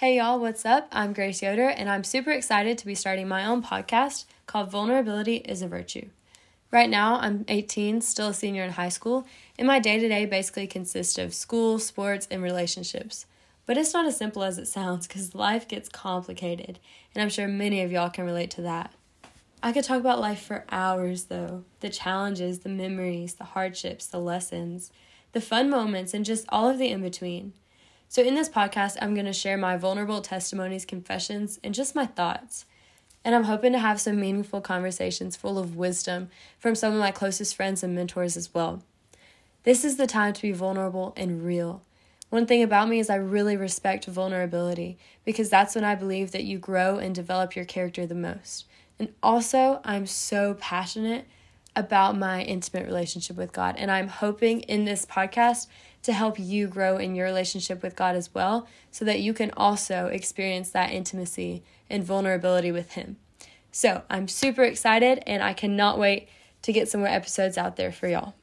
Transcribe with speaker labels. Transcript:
Speaker 1: Hey y'all, what's up? I'm Grace Yoder, and I'm super excited to be starting my own podcast called Vulnerability is a Virtue. Right now, I'm 18, still a senior in high school, and my day to day basically consists of school, sports, and relationships. But it's not as simple as it sounds because life gets complicated, and I'm sure many of y'all can relate to that. I could talk about life for hours though the challenges, the memories, the hardships, the lessons, the fun moments, and just all of the in between. So, in this podcast, I'm going to share my vulnerable testimonies, confessions, and just my thoughts. And I'm hoping to have some meaningful conversations full of wisdom from some of my closest friends and mentors as well. This is the time to be vulnerable and real. One thing about me is I really respect vulnerability because that's when I believe that you grow and develop your character the most. And also, I'm so passionate about my intimate relationship with God. And I'm hoping in this podcast to help you grow in your relationship with God as well, so that you can also experience that intimacy and vulnerability with Him. So I'm super excited and I cannot wait to get some more episodes out there for y'all.